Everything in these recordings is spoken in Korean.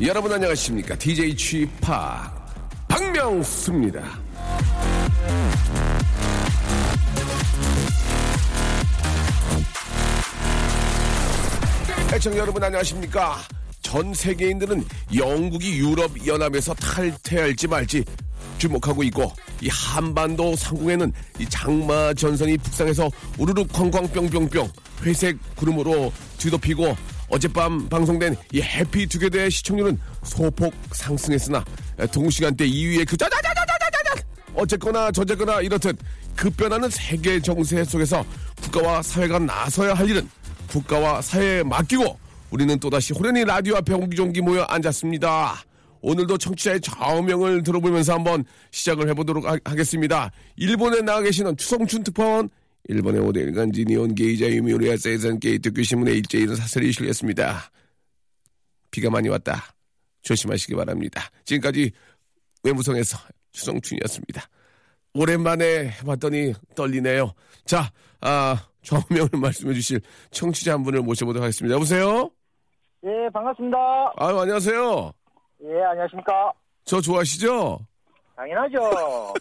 여러분 안녕하십니까? DJ Chip 박명수입니다. 애청 여러분 안녕하십니까? 전 세계인들은 영국이 유럽 연합에서 탈퇴할지 말지 주목하고 있고 이 한반도 상공에는 이 장마 전선이 북상해서 우르르 쾅쾅 뿅뿅뿅 회색 구름으로 뒤덮이고 어젯밤 방송된 이 해피 투게더의 시청률은 소폭 상승했으나 동시간대 2위의 그 어쨌거나 저쨌거나 이렇듯 급변하는 세계 정세 속에서 국가와 사회가 나서야 할 일은 국가와 사회에 맡기고 우리는 또다시 호련히 라디오 앞에 옹기종기 모여 앉았습니다. 오늘도 청취자의 좌우명을 들어보면서 한번 시작을 해보도록 하, 겠습니다 일본에 나가 계시는 추성춘 특파원, 일본의 오대 일간지 니혼게이자이 요미우리 아사히 산케이 도쿄신문에 일제히 이런 사설이 실렸습니다. 비가 많이 왔다. 조심하시기 바랍니다. 지금까지 외무성에서 추성춘이었습니다. 오랜만에 해봤더니 떨리네요. 자, 아, 좌우명을 말씀해 주실 청취자 한 분을 모셔보도록 하겠습니다. 여보세요? 예, 반갑습니다. 아유, 안녕하세요. 예, 안녕하십니까. 저 좋아하시죠? 당연하죠.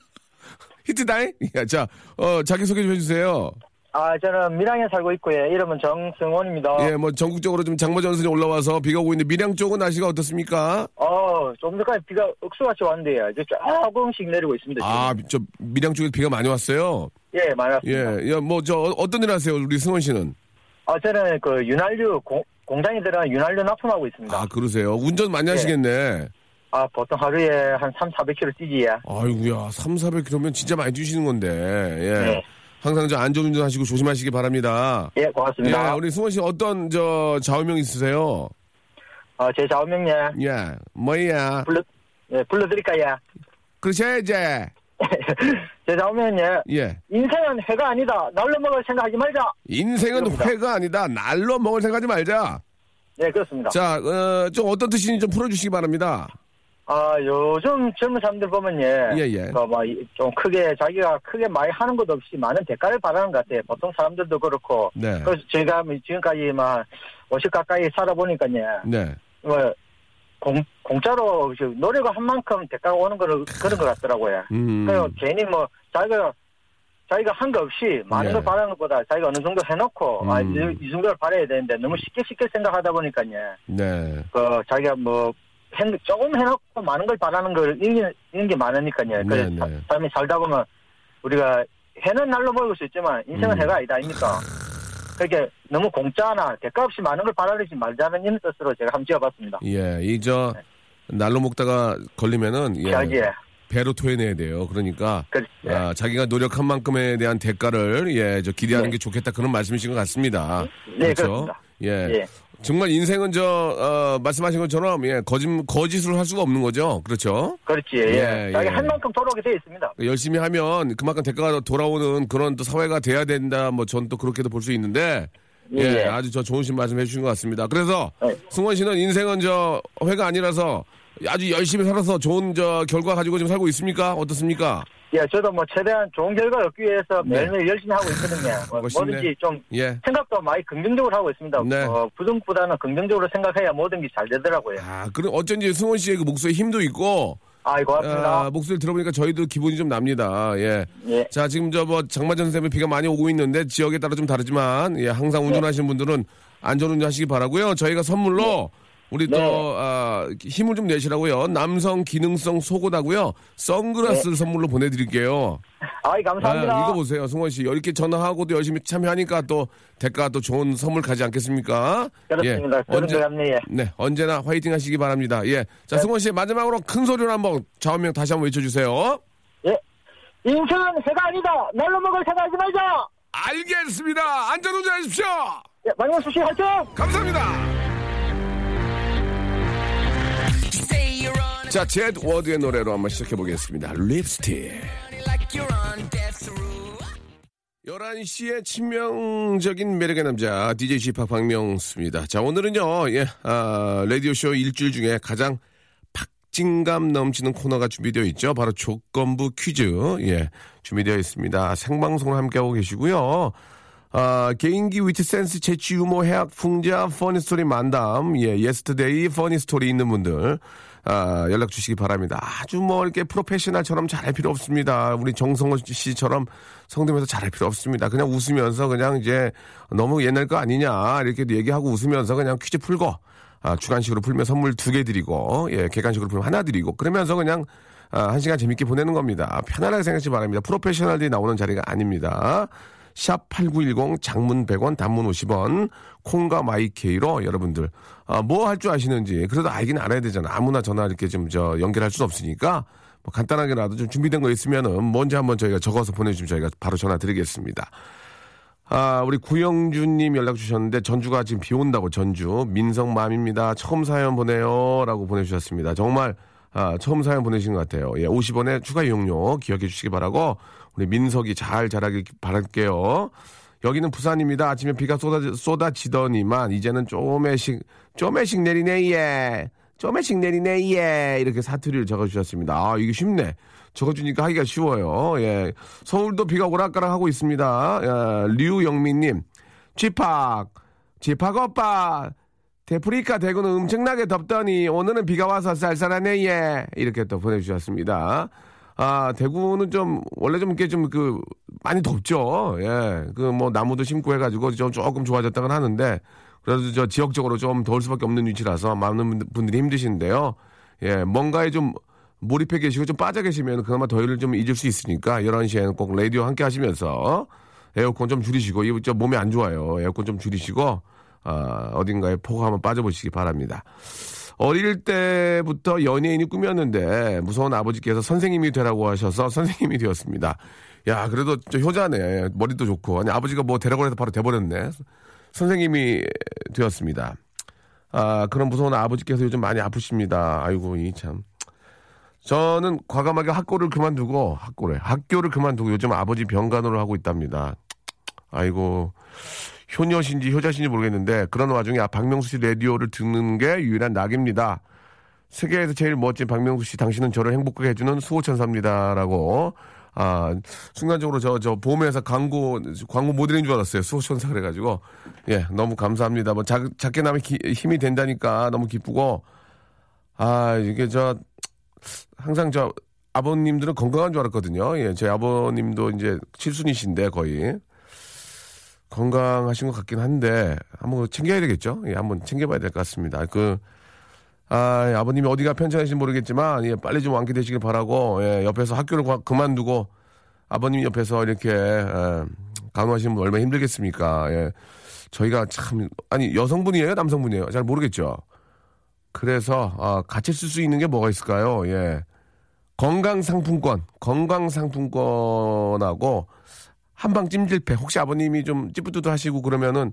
히트다잉? 야, 자, 어, 자기소개 좀 해주세요. 아, 저는 밀양에 살고 있고요. 이름은 정승원입니다. 예, 뭐, 전국적으로 좀 장마 전선이 올라와서 비가 오고 있는데, 밀양 쪽은 날씨가 어떻습니까? 어, 조금 전까지 비가 억수같이 왔는데요. 이제 조금씩 내리고 있습니다. 지금. 아, 저, 밀양 쪽에 비가 많이 왔어요? 예, 많이 왔습니다. 예, 야, 뭐, 저, 어- 어떤 일 하세요, 우리 승원 씨는? 아, 저는 그 윤활유, 공, 공장에 들어간 윤활유 납품하고 있습니다. 아, 그러세요. 운전 많이 예. 하시겠네. 아, 보통 하루에 한 3, 400km 뛰지요. 아이고야, 3, 400km면 진짜 많이 뛰시는 건데, 예. 네. 항상 저 안전운전 하시고 조심하시기 바랍니다. 예, 예, 고맙습니다. 우리 승원 씨 어떤 저 좌우명 있으세요? 어, 제 좌우명예 예, 뭐야? 불러, 예, 불러드릴까요? 이제. 제 좌우명예 예. 인생은 회가 아니다. 날로 먹을 생각하지 말자. 인생은 그렇습니다. 회가 아니다. 날로 먹을 생각하지 말자. 네, 그렇습니다. 자, 어, 좀 어떤 뜻인지 좀 풀어주시기 바랍니다. 아, 요즘 젊은 사람들 보면, 예. 예, 예. 그, 뭐, 이- 좀 크게, 자기가 크게 많이 하는 것 없이 많은 대가를 바라는 것 같아요. 보통 사람들도 그렇고. 네. 그래서 제가 뭐 지금까지 막, 50 가까이 살아보니까요. 네. 뭐, 공, 공짜로 저 노력을 한 만큼 대가가 오는 거를, 그런 것 같더라고요. 음. 그래서 괜히 뭐, 자기가, 자기가 한 거 없이 많은 네. 걸 바라는 것보다 자기가 어느 정도 해놓고, 아, 음. 이, 이 정도를 바라야 되는데 너무 쉽게 쉽게 생각하다 보니까요. 네. 그 자기가 뭐 행- 조금 해놓고 많은 걸 바라는 걸 이런 게 많으니까요. 네, 그래서 네. 사- 삶이 살다 보면 우리가 해는 날로 먹을 수 있지만 인생은 음. 해가 아니다 아닙니까? 그렇게 너무 공짜나 대가 없이 많은 걸 바라지 말자는 이런 뜻으로 제가 한번 지어봤습니다. 예, 이 저, 날로 먹다가 걸리면은, 예. 자기 배로 토해내야 돼요. 그러니까, 그렇지. 아, 자기가 노력한 만큼에 대한 대가를, 예, 저, 기대하는 네. 게 좋겠다. 그런 말씀이신 것 같습니다. 네, 그렇죠? 그렇습니다. 예. 예. 정말 인생은 저, 어, 말씀하신 것처럼, 예, 거짓, 거짓을 할 수가 없는 거죠. 그렇죠? 그렇지. 예. 예, 자기 예. 한 만큼 돌아오게 되어 있습니다. 열심히 하면 그만큼 대가가 돌아오는 그런 또 사회가 돼야 된다. 뭐 전 또 그렇게도 볼 수 있는데 예, 예. 아주 저 좋은 신 말씀 해주신 것 같습니다. 그래서 네. 승원 씨는 인생은 저 회가 아니라서 아주 열심히 살아서 좋은 저 결과 가지고 지금 살고 있습니까? 어떻습니까? 예, 저도 뭐 최대한 좋은 결과 얻기 위해서 네. 매일매일 열심히 하고 있거든요. 뭐. 뭐든지 좀 예. 생각도 많이 긍정적으로 하고 있습니다. 네. 어, 부정보다는 긍정적으로 생각해야 모든 게 잘 되더라고요. 아, 그럼 어쩐지 승원 씨의 그 목소리 힘도 있고 아이, 고맙습니다. 아, 목소리 들어보니까 저희도 기분이 좀 납니다. 예. 예. 자, 지금 저 뭐 장마전 때문에 비가 많이 오고 있는데 지역에 따라 좀 다르지만 예, 항상 네. 운전하시는 분들은 안전 운전하시기 바라고요. 저희가 선물로 우리 또 네. 아, 힘을 좀 내시라고요. 남성 기능성 속옷하고요. 선글라스를 네. 선물로 보내드릴게요. 아이, 감사합니다. 아, 읽어보세요, 승원 씨. 이렇게 전화하고도 열심히 참여하니까 또 대가 또 좋은 선물 가지 않겠습니까? 그렇습니다. 그런 언제. 네, 언제나 화이팅 하시기 바랍니다. 예. 자, 승원 씨, 마지막으로 큰 소리로 한번 좌우명 다시 한번 외쳐주세요. 예. 인생은 새가 아니다. 날로 먹을 새가 하지 말자. 알겠습니다. 안전운전 하십시오. 예, 박명수 씨 화이팅! 감사합니다. 자, 제 워드의 노래로 한번 시작해 보겠습니다. 립스틱. 11시에 치명적인 매력의 남자, DJ 지팍 박명수입니다. 자, 오늘은요, 예, 아, 라디오쇼 일주일 중에 가장 박진감 넘치는 코너가 준비되어 있죠. 바로 조건부 퀴즈, 예, 준비되어 있습니다. 생방송을 함께하고 계시고요. 아, 개인기 위트 센스 재치 유머 해학 풍자 funny story 만담 예 yesterday funny story 있는 분들 아, 연락 주시기 바랍니다. 아주 뭐 이렇게 프로페셔널처럼 잘할 필요 없습니다. 우리 정성호 씨처럼 성대모사 잘할 필요 없습니다. 그냥 웃으면서 그냥 이제 너무 옛날 거 아니냐 이렇게 얘기하고 웃으면서 그냥 퀴즈 풀고 아, 주관식으로 풀면 선물 두 개 드리고 예 객관식으로 풀면 하나 드리고 그러면서 그냥 아, 한 시간 재밌게 보내는 겁니다. 편안하게 생각하시기 바랍니다. 프로페셔널들이 나오는 자리가 아닙니다. 샵 8910 장문 100원 단문 50원 콩과 마이케이로 여러분들 아, 뭐 할 줄 아시는지 그래도 알긴 알아야 되잖아. 아무나 전화 이렇게 좀 저 연결할 수는 없으니까 뭐 간단하게라도 좀 준비된 거 있으면은 뭔지 한번 저희가 적어서 보내주시면 저희가 바로 전화 드리겠습니다. 아 우리 구영준님 연락 주셨는데 전주가 지금 비 온다고 전주. 민성맘입니다. 처음 사연 보내요라고 보내주셨습니다. 정말 아, 처음 사연 보내신 것 같아요. 예, 50원의 추가 이용료 기억해 주시기 바라고 우리 민석이 잘 자라길 바랄게요. 여기는 부산입니다. 아침에 비가 쏟아, 쏟아지더니만 이제는 쪼매씩 쪼매씩 내리네 예. 쪼매씩 내리네 예. 이렇게 사투리를 적어주셨습니다. 아 이게 쉽네. 적어주니까 하기가 쉬워요. 예. 서울도 비가 오락가락 하고 있습니다. 예, 류영민님, 쥐팍, 쥐팍 오빠. 데프리카 대구는 엄청나게 덥더니 오늘은 비가 와서 쌀쌀하네 예 이렇게 또 보내주셨습니다. 아 대구는 좀 원래 좀 이렇게 좀 그 많이 덥죠. 예 그 뭐 나무도 심고 해가지고 좀 조금 좋아졌다고 하는데 그래도 저 지역적으로 좀 더울 수밖에 없는 위치라서 많은 분들이 힘드신데요. 예 뭔가에 좀 몰입해 계시고 좀 빠져 계시면 그나마 더위를 좀 잊을 수 있으니까 11시에는 꼭 라디오 함께 하시면서 에어컨 좀 줄이시고 이거 저 몸에 안 좋아요. 에어컨 좀 줄이시고 어, 어딘가에 포고 한번 빠져보시기 바랍니다. 어릴 때부터 연예인이 꿈이었는데 무서운 아버지께서 선생님이 되라고 하셔서 선생님이 되었습니다. 야, 그래도 저 효자네. 머리도 좋고. 아니, 아버지가 뭐 되라고 해서 바로 돼버렸네. 선생님이 되었습니다. 아, 그런 무서운 아버지께서 요즘 많이 아프십니다. 아이고, 이 참. 저는 과감하게 학교를 그만두고, 학교를, 학교를 그만두고 요즘 아버지 병간호를 하고 있답니다. 아이고. 효녀신지 효자신지 모르겠는데 그런 와중에 아, 박명수 씨 라디오를 듣는 게 유일한 낙입니다. 세계에서 제일 멋진 박명수 씨 당신은 저를 행복하게 해주는 수호천사입니다라고. 아 순간적으로 저 저 보험회사 광고 광고 모델인 줄 알았어요. 수호천사 그래가지고. 예 너무 감사합니다. 뭐 작, 작게 나면 기, 힘이 된다니까 너무 기쁘고. 아 이게 저 항상 저 아버님들은 건강한 줄 알았거든요. 예 제 아버님도 이제 칠순이신데 거의 건강하신 것 같긴 한데 한번 챙겨야 되겠죠? 예, 한번 챙겨봐야 될 것 같습니다. 그 아, 아버님이 어디가 편찮으신지 모르겠지만 예, 빨리 좀 완쾌되시길 바라고 예, 옆에서 학교를 과, 그만두고 아버님 옆에서 이렇게 예, 간호하시는 분 얼마나 힘들겠습니까? 예. 저희가 참 아니 여성분이에요, 남성분이에요? 잘 모르겠죠. 그래서 아, 같이 쓸 수 있는 게 뭐가 있을까요? 예. 건강 상품권, 건강 상품권하고 한방 찜질팩 혹시 아버님이 좀 찌뿌두두 하시고 그러면은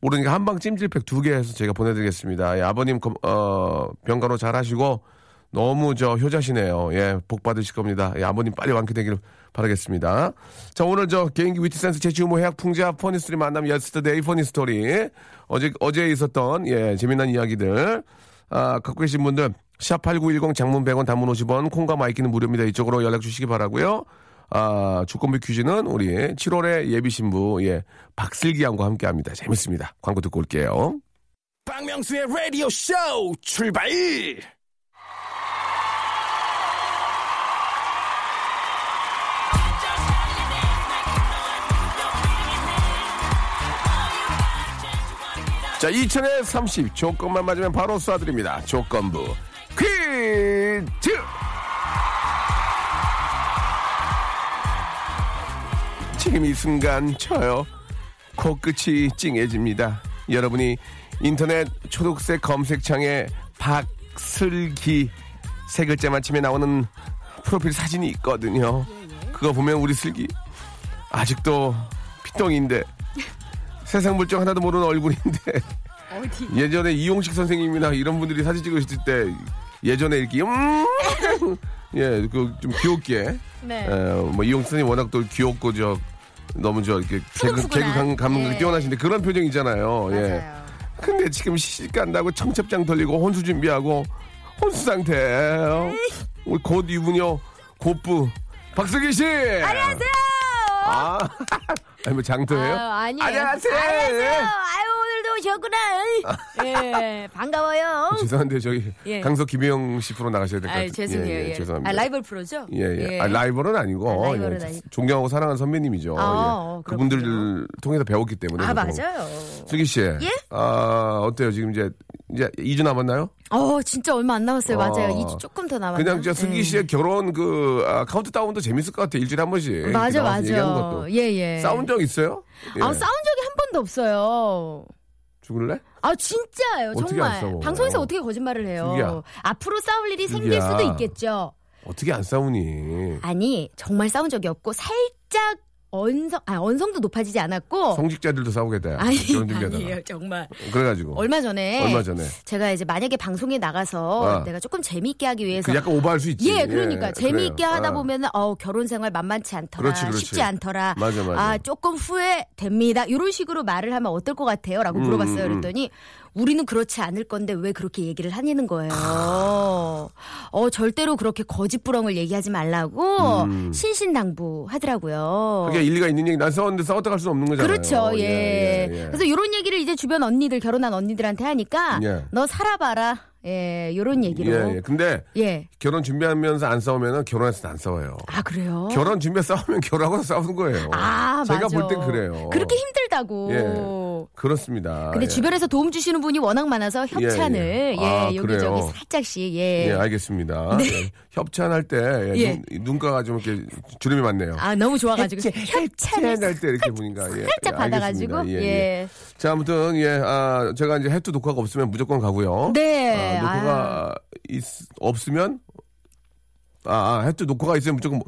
모르니까 한방 찜질팩 두 개 해서 제가 보내드리겠습니다. 예, 아버님 어, 병간호 잘 하시고 너무 저 효자시네요. 예, 복 받으실 겁니다. 예, 아버님 빨리 완쾌되기를 바라겠습니다. 자, 오늘 저 개인기 위트센스 유머 해학 풍자 funny story 만남 yesterday funny story 어제 어제 있었던 예 재미난 이야기들 아, 갖고 계신 분들 샵8910 장문 100원 단문 50원 콩과 마이케이는 무료입니다. 이쪽으로 연락 주시기 바라고요. 아, 주권비 퀴즈는 우리 7월의 예비 신부, 예, 박슬기 양과 함께 합니다. 재밌습니다. 광고 듣고 올게요. 박명수의 라디오 쇼 출발! 자, 2000에 30 조건만 맞으면 바로 쏴드립니다. 조건부 퀴즈! 지금 이 순간 저요 코끝이 찡해집니다. 여러분이 인터넷 초록색 검색창에 박슬기 세 글자만 치면 나오는 프로필 사진이 있거든요. 그거 보면 우리 슬기 아직도 피똥인데 세상 물정 하나도 모르는 얼굴인데 예전에 이용식 선생님이나 이런 분들이 사진 찍으실 때 예전에 이렇게 음 예 그 좀 귀엽게 네. 에, 뭐 이용식 선생님 워낙 또 귀엽고 저 너무 저 이렇게 개그. 개그 감, 감각이 예. 뛰어나신데 그런 표정 있잖아요. 예. 맞아요. 근데 지금 시집 간다고 청첩장 돌리고 혼수 준비하고 혼수 상태. 우리 곧 이분요 곧부 박슬기 씨. 안녕하세요. 아, 아니 뭐 장터예요? 아유, 아니에요. 안녕하세요. 안녕하세요. 아유 오셨구나. 예, 반가워요. 죄송한데 저기 예. 강석 김혜영 씨 프로 나가셔야 될 것 같아요. 죄송해요. 예, 예, 예, 죄송합니다. 아, 라이벌 프로죠? 예, 예. 아, 라이벌은 아니고 아, 라이벌은 예, 아니- 존경하고 사랑하는 선배님이죠. 아, 예. 어, 그분들. 통해서 배웠기 때문에. 아 저도. 맞아요. 슬기 씨. 예? 아, 어때요? 지금 이제 이제 2주 남았나요? 어 진짜 얼마 안 남았어요. 맞아요. 아. 2주 조금 더 남았나? 그냥 저 슬기 예. 씨의 결혼 그 아, 카운트다운도 재밌을 것 같아요. 일주일에 한 번씩. 맞아 얘기하는 맞아. 것도. 예 예. 싸운 적 있어요? 예. 아 싸운 적이 한 번도 없어요. 죽을래? 아 진짜예요 정말? 방송에서 어떻게 거짓말을 해요 슬기야. 앞으로 싸울 일이 생길 슬기야. 수도 있겠죠 어떻게 안 싸우니? 아니 정말 싸운 적이 없고 살짝 언성 아 언성도 높아지지 않았고 성직자들도 싸우겠다. 아니. 아니에요 정말 그래가지고. 얼마 전에 얼마 전에. 제가 이제 만약에 방송에 나가서 아. 내가 조금 재미있게 하기 위해서 그 약간 오버할 수 있지. 예, 그러니까 재미있게 그래요. 하다 아. 보면은 어 결혼 생활 만만치 않더라, 그렇지, 그렇지. 쉽지 않더라. 맞아, 맞아. 아 조금 후회됩니다. 이런 식으로 말을 하면 어떨 것 같아요?라고 음, 물어봤어요. 음, 음. 그랬더니 우리는 그렇지 않을 건데 왜 그렇게 얘기를 하냐는 거예요. 어 절대로 그렇게 거짓부렁을 얘기하지 말라고 음. 신신당부 하더라고요. 그게 일리가 있는 얘기. 난 싸웠는데 싸웠다 갈 수는 없는 거잖아요. 그렇죠, 예. 예, 예. 그래서 이런 얘기를 이제 주변 언니들 결혼한 언니들한테 하니까 예. 너 살아봐라, 예, 이런 얘기로, 예, 예. 근데 예. 결혼 준비하면서 안 싸우면은 결혼해서 안 싸워요. 아 그래요? 결혼 준비해 싸우면 결혼하고 싸우는 거예요. 아, 제가. 볼 땐 그래요. 그렇게 힘들다고. 예. 그렇습니다. 근데 예. 주변에서 도움 주시는 분이 워낙 많아서 협찬을 예, 예, 예. 아, 여기저기 그래요? 살짝씩 예. 예, 알겠습니다. 예. 협찬할 때 예, 예. 눈, 눈가가 좀 이렇게 주름이 많네요. 아 너무 좋아 가지고 협찬을 협찬 할 때 이렇게 보니까 예. 살짝 예, 받아 가지고 알겠습니다. 예. 예, 예. 자, 아무튼 예, 아, 제가 이제 해투 녹화가 없으면 무조건 가고요. 네. 아, 녹화가 있, 없으면 아, 아 해투 녹화가 있으면 무조건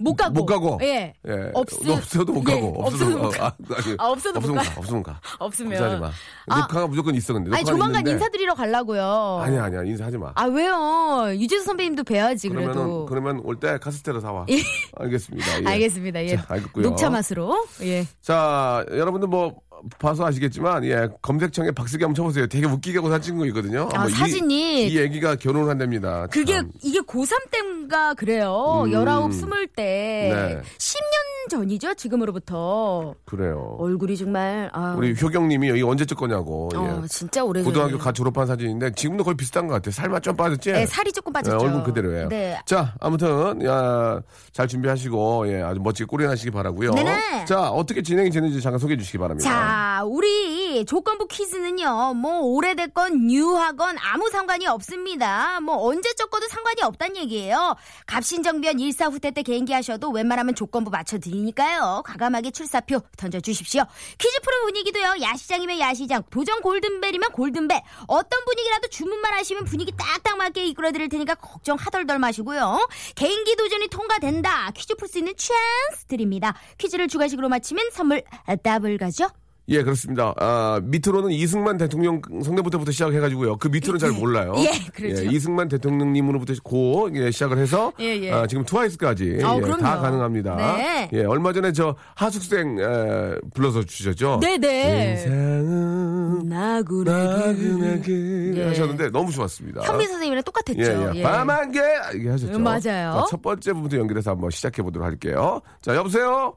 못 가고 못 가고. 예. 예. 없으- 없어도 못 예, 가고. 없어도 못 가. 아, 아, 없어도 못 가. 가. 없으면 가. 없으면 걱정하지 마. 아. 녹화가 무조건 있어 근데. 아니 조만간 있는데. 인사드리러 가려고요. 아니야, 아니야. 인사하지 마. 아 왜요? 유재수 선배님도 뵈야지 그러면은 그래도. 그러면 올 때 카스테라 사와. 예. 알겠습니다. 예. 알겠습니다. 예. 자, 알겠고요. 녹차 맛으로. 예. 자, 여러분들 뭐 봐서 아시겠지만 예 검색창에 박슬기 한번 쳐보세요. 되게 웃기게 하고 사진 거 있거든요. 아, 이- 사진이 이, 애기가 결혼을 한답니다. 그게 참. 이게 고3 때인가 그래요. 음. 열아홉 스물 때 네. 10년 전이죠. 지금으로부터 그래요. 얼굴이 정말 아, 우리 효경님이 여기 언제 찍거냐고. 어, 예. 진짜 오래 고등학교 갓 졸업한 사진인데 지금도 거의 비슷한 것 같아요. 살만 좀 빠졌지? 네, 살이 조금 빠졌죠. 예, 얼굴 그대로예요. 네. 자, 아무튼 야, 잘 준비하시고 예, 아주 멋지게 꼬리나시기 바라고요. 네네. 자, 어떻게 진행이 되는지 잠깐 소개해 주시기 바랍니다. 자, 우리 조건부 퀴즈는요, 뭐, 오래됐건, 뉴하건, 아무 상관이 없습니다. 뭐, 언제 적어도 상관이 없다는 얘기예요. 갑신정변 일사 후퇴 때 개인기 하셔도 웬만하면 조건부 맞춰드리니까요. 과감하게 출사표 던져주십시오. 퀴즈 프로 분위기도요, 야시장이면 야시장, 도전 골든벨이면 골든벨, 어떤 분위기라도 주문만 하시면 분위기 딱딱 맞게 이끌어드릴 테니까 걱정 하덜덜 마시고요. 개인기 도전이 통과된다. 퀴즈 풀 수 있는 찬스 드립니다. 퀴즈를 주관식으로 맞히면 선물 더블 가죠? 예, 그렇습니다. 아, 밑으로는 이승만 대통령 성대부터부터 시작해가지고요. 그 밑으로는 잘 몰라요. 예, 그렇죠. 이승만 대통령님으로부터 고 예, 시작을 해서 예, 예. 아, 지금 트와이스까지 아, 예. 다 가능합니다. 네. 예, 얼마 전에 저 하숙생 에, 불러서 주셨죠. 네네. 인생은 나그네게. 나그네게 예. 하셨는데 너무 좋았습니다. 현미 선생님이랑 똑같았죠. 예, 예. 밤한 개! 이게 하셨죠. 음, 맞아요. 자, 첫 번째 부분부터 연결해서 한번 시작해 보도록 할게요. 자, 여보세요?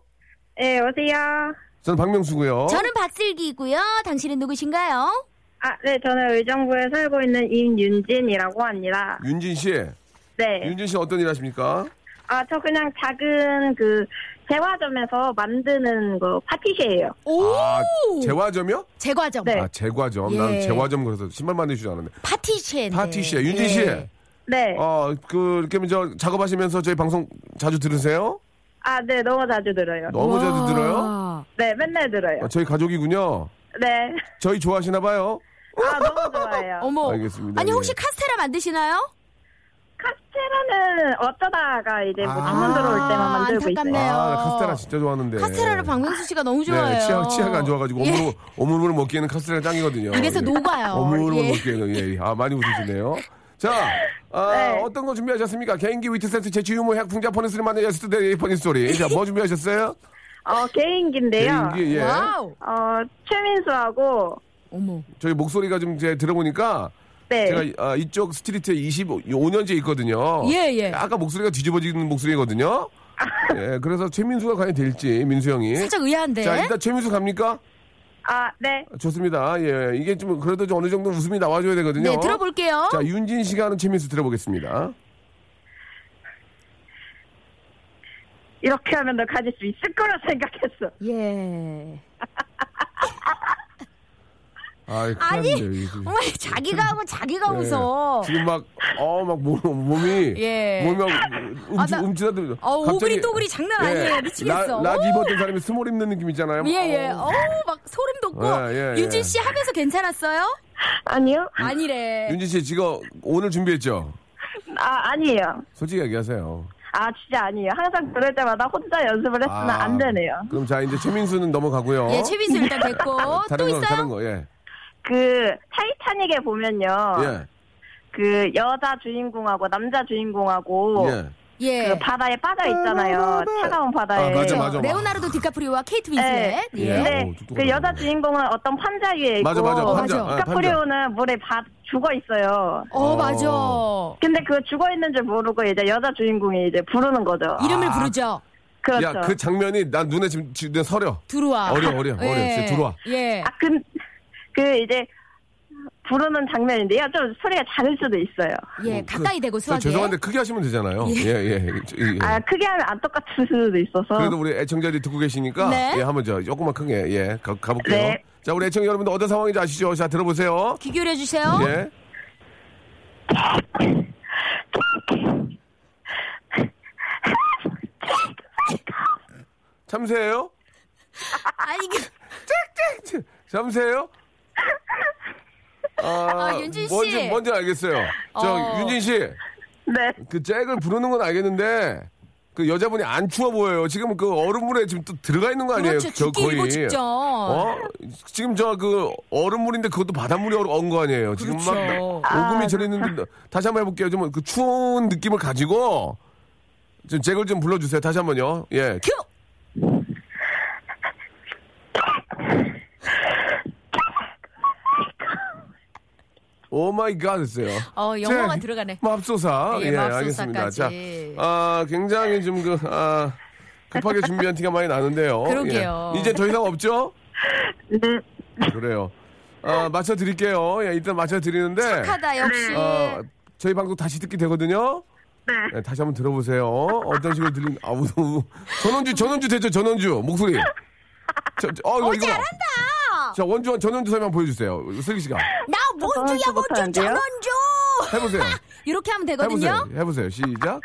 네, 여보세요? 저는 박명수고요. 저는 박슬기고요. 당신은 누구신가요? 아, 네, 저는 의정부에 살고 있는 임윤진이라고 합니다. 윤진 씨. 네. 윤진 씨 어떤 일 하십니까? 아, 저 그냥 작은 그 재화점에서 만드는 거 파티시예요. 오! 아, 재화점이요? 제과점. 네. 아, 재과점. 예. 난 재화점 그래서 신발 만드실 줄 알았는데. 파티시에. 파티시에. 윤진 씨. 예. 네. 어, 그, 이렇게 저 작업하시면서 저희 방송 자주 들으세요? 아, 네, 너무 자주 들어요. 너무 자주 와. 들어요? 네, 맨날 들어요. 아, 저희 가족이군요. 네. 저희 좋아하시나 봐요. 아, 너무 좋아해요. 어머. 알겠습니다. 아니 예. 혹시 카스테라 만드시나요? 카스테라는 어쩌다가 이제 뭐 아. 주문 들어올 때만 만들고 안타깝네요. 있어요. 아, 나 카스테라 진짜 좋아하는데. 카스테라를 박명수 씨가 너무 좋아해요. 네, 치아, 치아가 안 좋아가지고 예. 오물 오물, 오물오물 먹기에는 카스테라 짱이거든요. 입에서 예. 녹아요. 오물오물 예. 먹기에는 예. 아 많이 웃으시네요. 자, 아, 네. 어떤 거 준비하셨습니까? 개인기 위트 센스 재치 유머 해학 풍자 funny story 만든 yesterday funny story. 자, 뭐 준비하셨어요? 어, 개인기인데요. 개인기 예. wow. 어, 최민수하고, 어머. 저희 목소리가 좀 제가 들어보니까 네. 제가 아, 이쪽 스트리트에 25년째 있거든요. 예, 예. 아까 목소리가 뒤집어지는 목소리거든요. 예, 그래서 최민수가 과연 될지 민수 형이. 살짝 의아한데. 자, 일단 최민수 갑니까? 아, 네. 좋습니다. 예, 이게 좀 그래도 좀 어느 정도 웃음이 나와줘야 되거든요. 네, 들어볼게요. 자, 윤진 씨가 하는 최민수 들어보겠습니다. 이렇게 하면 너 가질 수 있을 거라 생각했어. 예. 아이, 아니. 어머, 자기가 하고 자기가 예. 웃어. 지금 막, 어, 막 몸, 몸이. 예. 몸이 막 움츠, 아, 나- 움츠러들. 어, 오그리 또그리 장난 아니에요. 미치겠어. 라, large 입었던 사람이 small 입는 느낌 있잖아요. 예, 예. 어. 어우, 막 소름 돋고. 예, 예, 예. 윤진 씨 하면서 괜찮았어요? 아니요? 아니래. 윤진 씨, 지금 오늘 준비했죠? 아, 아니에요. 솔직히 얘기하세요. 아, 진짜 아니에요. 항상 그럴 때마다 혼자 연습을 했으면 아, 안 되네요. 그럼 자, 이제 최민수는 넘어가고요. 예, 최민수 일단 됐고. 다른 또 거, 있어요? 다른 거, 예. 그, 타이타닉에 보면요. 예. 그, 여자 주인공하고 남자 주인공하고, 예. 예. 그 바다에 빠져 있잖아요. 차가운 바다에. 아, 맞아. 맞아. 레오나르도 디카프리오와 케이트 윈슬렛. 네. 예. 예. 근데 오, 똑똑하다. 그 여자 주인공은 어떤 판자 위에 있고, 맞아, 맞아. 어, 판자. 맞아. 아, 디카프리오는 물에 바, 죽어 있어요. 어, 어. 맞아. 근데 그 죽어 있는 줄 모르고 이제 여자 주인공이 이제 부르는 거죠. 이름을 부르죠. 그렇죠. 야, 그 장면이 난 눈에 지금, 지금 서려. 들어와. 어려, 어려, 어려. 진짜 들어와. 예. 아, 그, 그 이제 부르는 장면인데요. 좀 소리가 작을 수도 있어요. 예, 그- 가까이 대고 저 수하게. 죄송한데 크게 하시면 되잖아요. 예, 예. 저, 예. 아, 크게 하면 안 똑같을 수도 있어서. 그래도 우리 애청자들이 듣고 계시니까 네. 예, 한번 저 조금만 크게 예, 가, 가볼게요. 네. 자, 우리 애청자 여러분들 어떤 상황인지 아시죠? 자, 들어보세요. 귀 기울여 주세요. 예. 참새예요? 아, 이게 참새예요? 아, 아, 윤진 씨. 뭔지 뭔지 알겠어요. 저 어. 윤진 씨, 네. 그 잭을 부르는 건 알겠는데 그 여자분이 안 추워 보여요. 지금 그 얼음물에 지금 또 들어가 있는 거 아니에요? 그렇죠. 죽기 일보 직전. 어? 지금 저 그 얼음물인데 그것도 바닷물이 온거 아니에요? 지금 그렇죠. 막 오금이 저리는데 다시 한번 해볼게요. 좀 그 추운 느낌을 가지고 좀 잭을 좀 불러주세요. 다시 한번요. 예. 큐! oh my god 했어요. 어, 영어가 잭, 들어가네. 맙소사. 예, 예. 알겠습니다. 자, 아, 굉장히 좀 그, 아, 급하게 준비한 티가 많이 나는데요. 그러게요. 예. 이제 더 이상 없죠? 네. 그래요. 아, 맞춰 드릴게요. 예, 일단 맞춰 드리는데. 착하다, 역시. 어, 저희 방송 다시 듣게 되거든요. 네. 네, 다시 한번 들어보세요. 어떤 식으로 들린, 아우, 너무. 전원주, 전원주 되죠, 전원주. 목소리. 저, 저, 어, 이거, 이거. 잘한다! 자, 원주, 전원주 설명 보여주세요. 슬기 씨가. 나 원주야, 전원주 원주, 못하는데요? 전원주! 해보세요. 이렇게 하면 되거든요. 해보세요. 해보세요. 시작.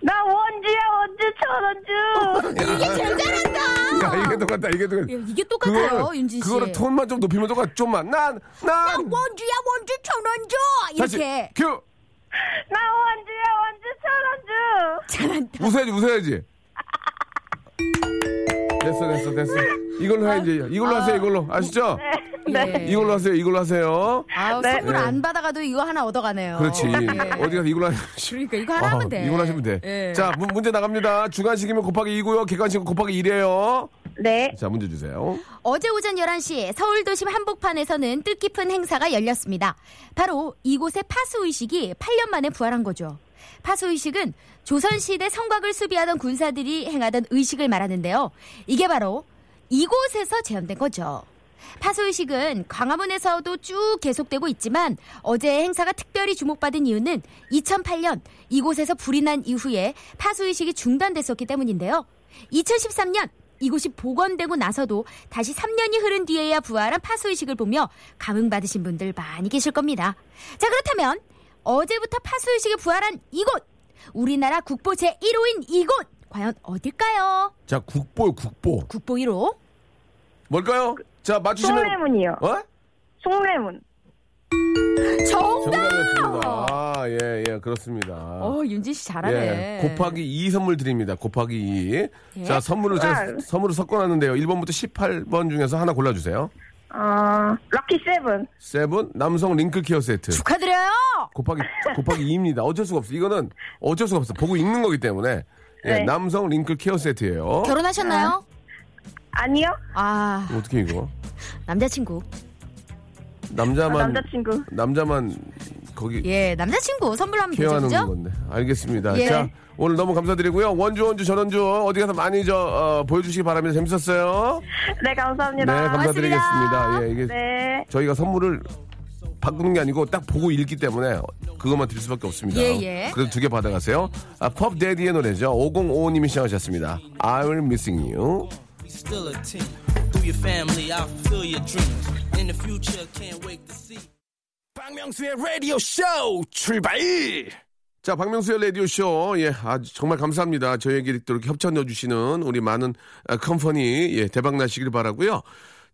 나 원주야, 원주, 천원주. 이게 제일 잘한다! 야, 이게 똑같다, 이게 똑같다. 예, 이게 똑같아요, 윤진 씨. 그거를 톤만 좀 높이면 똑같, 좀만. 난, 나 난. 원주야, 원주! 다시, 이렇게. 큐! 나 원주야, 원주, 천원주. 잘한다. 웃어야지, 웃어야지. 됐어, 됐어, 됐어. 이걸로 해, 이제. 이걸로 하세요, 이걸로. 아시죠? 예. 이걸로 하세요, 이걸로 하세요. 아우, 네. 선물 네. 안 받아가도 이거 하나 얻어가네요. 그렇지. 예. 어디 가서 이걸로 하시면. 그러니까 이거 하나 하면 돼. 이걸 하시면 돼. 예. 자, 문, 문제 나갑니다. 주간식이면 곱하기 2고요. 객관식은 곱하기 1이에요. 네. 자, 문제 주세요. 어제 오전 11시 서울 도심 한복판에서는 뜻깊은 행사가 열렸습니다. 바로 이곳의 파수의식이 8년 만에 부활한 거죠. 파수의식은 조선시대 성곽을 수비하던 군사들이 행하던 의식을 말하는데요. 이게 바로 이곳에서 재현된 거죠. 파수의식은 광화문에서도 쭉 계속되고 있지만 어제 행사가 특별히 주목받은 이유는 2008년 이곳에서 불이 난 이후에 파수의식이 중단됐었기 때문인데요. 2013년 이곳이 복원되고 나서도 다시 3년이 흐른 뒤에야 부활한 파수의식을 보며 감흥받으신 분들 많이 계실 겁니다. 자, 그렇다면 어제부터 파수의식이 부활한 이곳! 우리나라 국보 제1호인 이곳! 과연 어딜까요? 자, 국보요, 국보. 국보 1호. 뭘까요? 자, 맞추시면. 송래문이요. 어? 송래문. 정답! 정답이었습니다. 아, 예, 예, 그렇습니다. 어, 윤진 씨 잘하네. 예, 곱하기 2 선물 드립니다. 곱하기 2. 예? 자, 선물을 제가 와. 선물을 섞어놨는데요. 1번부터 18번 중에서 하나 골라주세요. 어, lucky seven. seven 남성 wrinkle care 세트. 축하드려요! 곱하기 곱하기 2입니다. 어쩔 수가 없어. 이거는 어쩔 수가 없어. 보고 읽는 거기 때문에. 예, 네. 남성 wrinkle care 세트예요. 결혼하셨나요? 아니요. 아, 어떻게 이거? 남자친구. 남자만 어, 남자친구. 남자만 거기 예, 남자친구 선물로 하면 되죠, 그죠? 건데. 알겠습니다. 예. 자, 오늘 너무 감사드리고요. 원주 원주 전원주 어디 가서 많이 저 어, 보여주시기 바랍니다. 재밌었어요. 네, 감사합니다. 네, 감사드리겠습니다. 고맙습니다. 예, 이게 네. 저희가 선물을 바꾸는 게 아니고 딱 보고 읽기 때문에 그것만 드릴 수밖에 없습니다. 예, 예. 그래도 두 개 받아가세요. 아, 펍 데디의 노래죠. 5055님이 시작하셨습니다. I will missing you. Still a team. Through your family, I'll fulfill your dreams. In the future, can't wait to see. 박명수의 라디오 쇼 출발! 자, 박명수의 라디오쇼. 예, 아주 정말 감사합니다. 저희에게 또 이렇게 협찬 넣어주시는 우리 많은 아, 컴퍼니, 예, 대박나시길 바라고요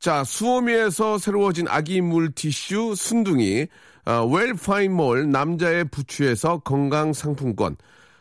자, 수오미에서 새로워진 아기 물티슈 순둥이, 아, 웰파인몰 남자의 부추에서 건강 상품권,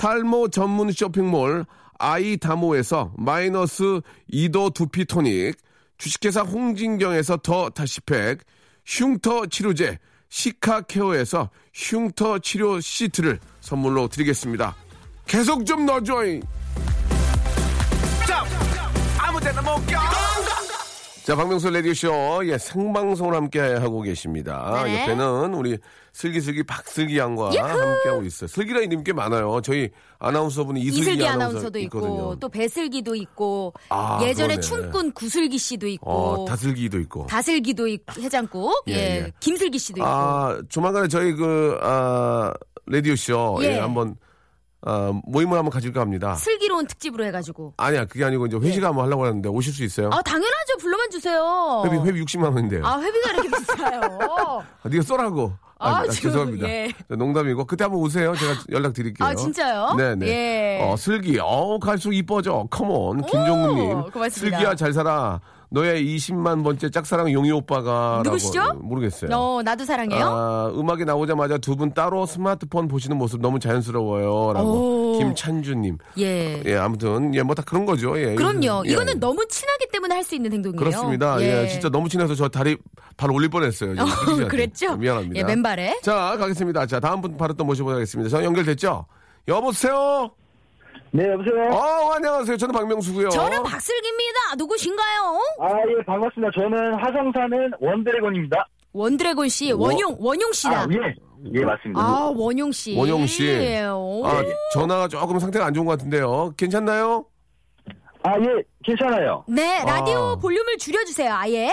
탈모 전문 쇼핑몰 아이다모에서 마이너스 2도 두피 토닉, 주식회사 홍진경에서 더 다시팩, 흉터 치료제 시카 케어에서 흉터 치료 시트를 선물로 드리겠습니다. 계속 좀 넣어줘잉. 자, 박명수 라디오쇼, 예, 생방송을 함께 하고 계십니다. 네. 옆에는 우리 슬기슬기 박슬기 양과 함께하고 있어요. 슬기라 이름 꽤 많아요. 저희 아나운서분이 이슬기, 이슬기 아나운서 아나운서도 있고 있거든요. 또 배슬기도 있고 아, 예전에 그러네. 춤꾼 구슬기 씨도 있고 어, 다슬기도 있고. 다슬기도 있고 해장국 예, 예, 예. 김슬기 씨도 있고 아, 조만간에 저희 그, 아, 라디오쇼, 예, 예. 한번, 아, 모임을 한번 가질까 합니다. 슬기로운 특집으로 해가지고 아니야, 그게 아니고 이제 회식 한번 하려고 하는데 오실 수 있어요? 아 당연하죠 불러만 주세요 회비, 회비 60만 원인데요. 아 회비가 이렇게 비싸요 아, 네가 쏘라고. 아, 아, 아, 지금, 죄송합니다. 예. 농담이고 그때 한번 오세요. 제가 연락 드릴게요. 아, 진짜요? 네네. 예. 어 슬기, 어 갈수록 이뻐져. 컴온, 김종국님. 슬기야 잘 살아. 너의 20만 번째 짝사랑 용희 오빠가 누구시죠? 모르겠어요. 어 나도 사랑해요 아, 음악이 나오자마자 두 분 따로 스마트폰 보시는 모습 너무 자연스러워요. 라고. 오. 김찬주님. 예 예, 아무튼, 예, 뭐 다 그런 거죠. 예. 그럼요 예. 이거는 너무 친하기 때문에 할 수 있는 행동이에요 그렇습니다. 예. 진짜 너무 친해서 저 다리 발 올릴 뻔했어요. 어. 그랬죠 미안합니다. 예 맨발에 자, 가겠습니다. 자, 다음 분 바로 또 모셔보겠습니다. 전 연결됐죠? 여보세요? 네, 여보세요? 어, 안녕하세요. 저는 박명수고요 저는 박슬기입니다 누구신가요 아, 예, 반갑습니다. 저는 화성 사는 원드래곤입니다. 원드래곤 씨 원용 원용 씨다 아, 예. 예, 맞습니다. 아 원용 씨 원용 씨. 오. 아, 전화가 조금 상태가 안 좋은 것 같은데요. 괜찮나요? 아, 예, 괜찮아요. 네 라디오 아. 볼륨을 줄여주세요 아예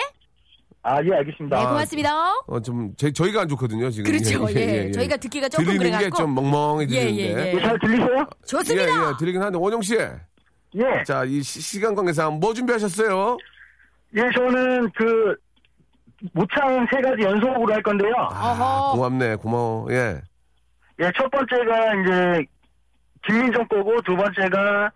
아, 예, 알겠습니다. 네 고맙습니다 어, 좀, 제, 저희가 안 좋거든요, 지금. 그렇죠 예, 저희가 듣기가 조금 들리는 게 그래갖고 좀 멍멍해지는데. 예, 예, 예. 예, 잘 들리세요? 좋습니다 예, 예, 들리긴 하는데, 원영 씨. 예. 자, 이 시- 시간 관계상 뭐 준비하셨어요? 예, 저는 그, 모창 세 가지 연속으로 할 건데요. 아. 고맙네, 고마워. 예. 예, 첫 번째가 이제, 김민정 거고, 두 번째가,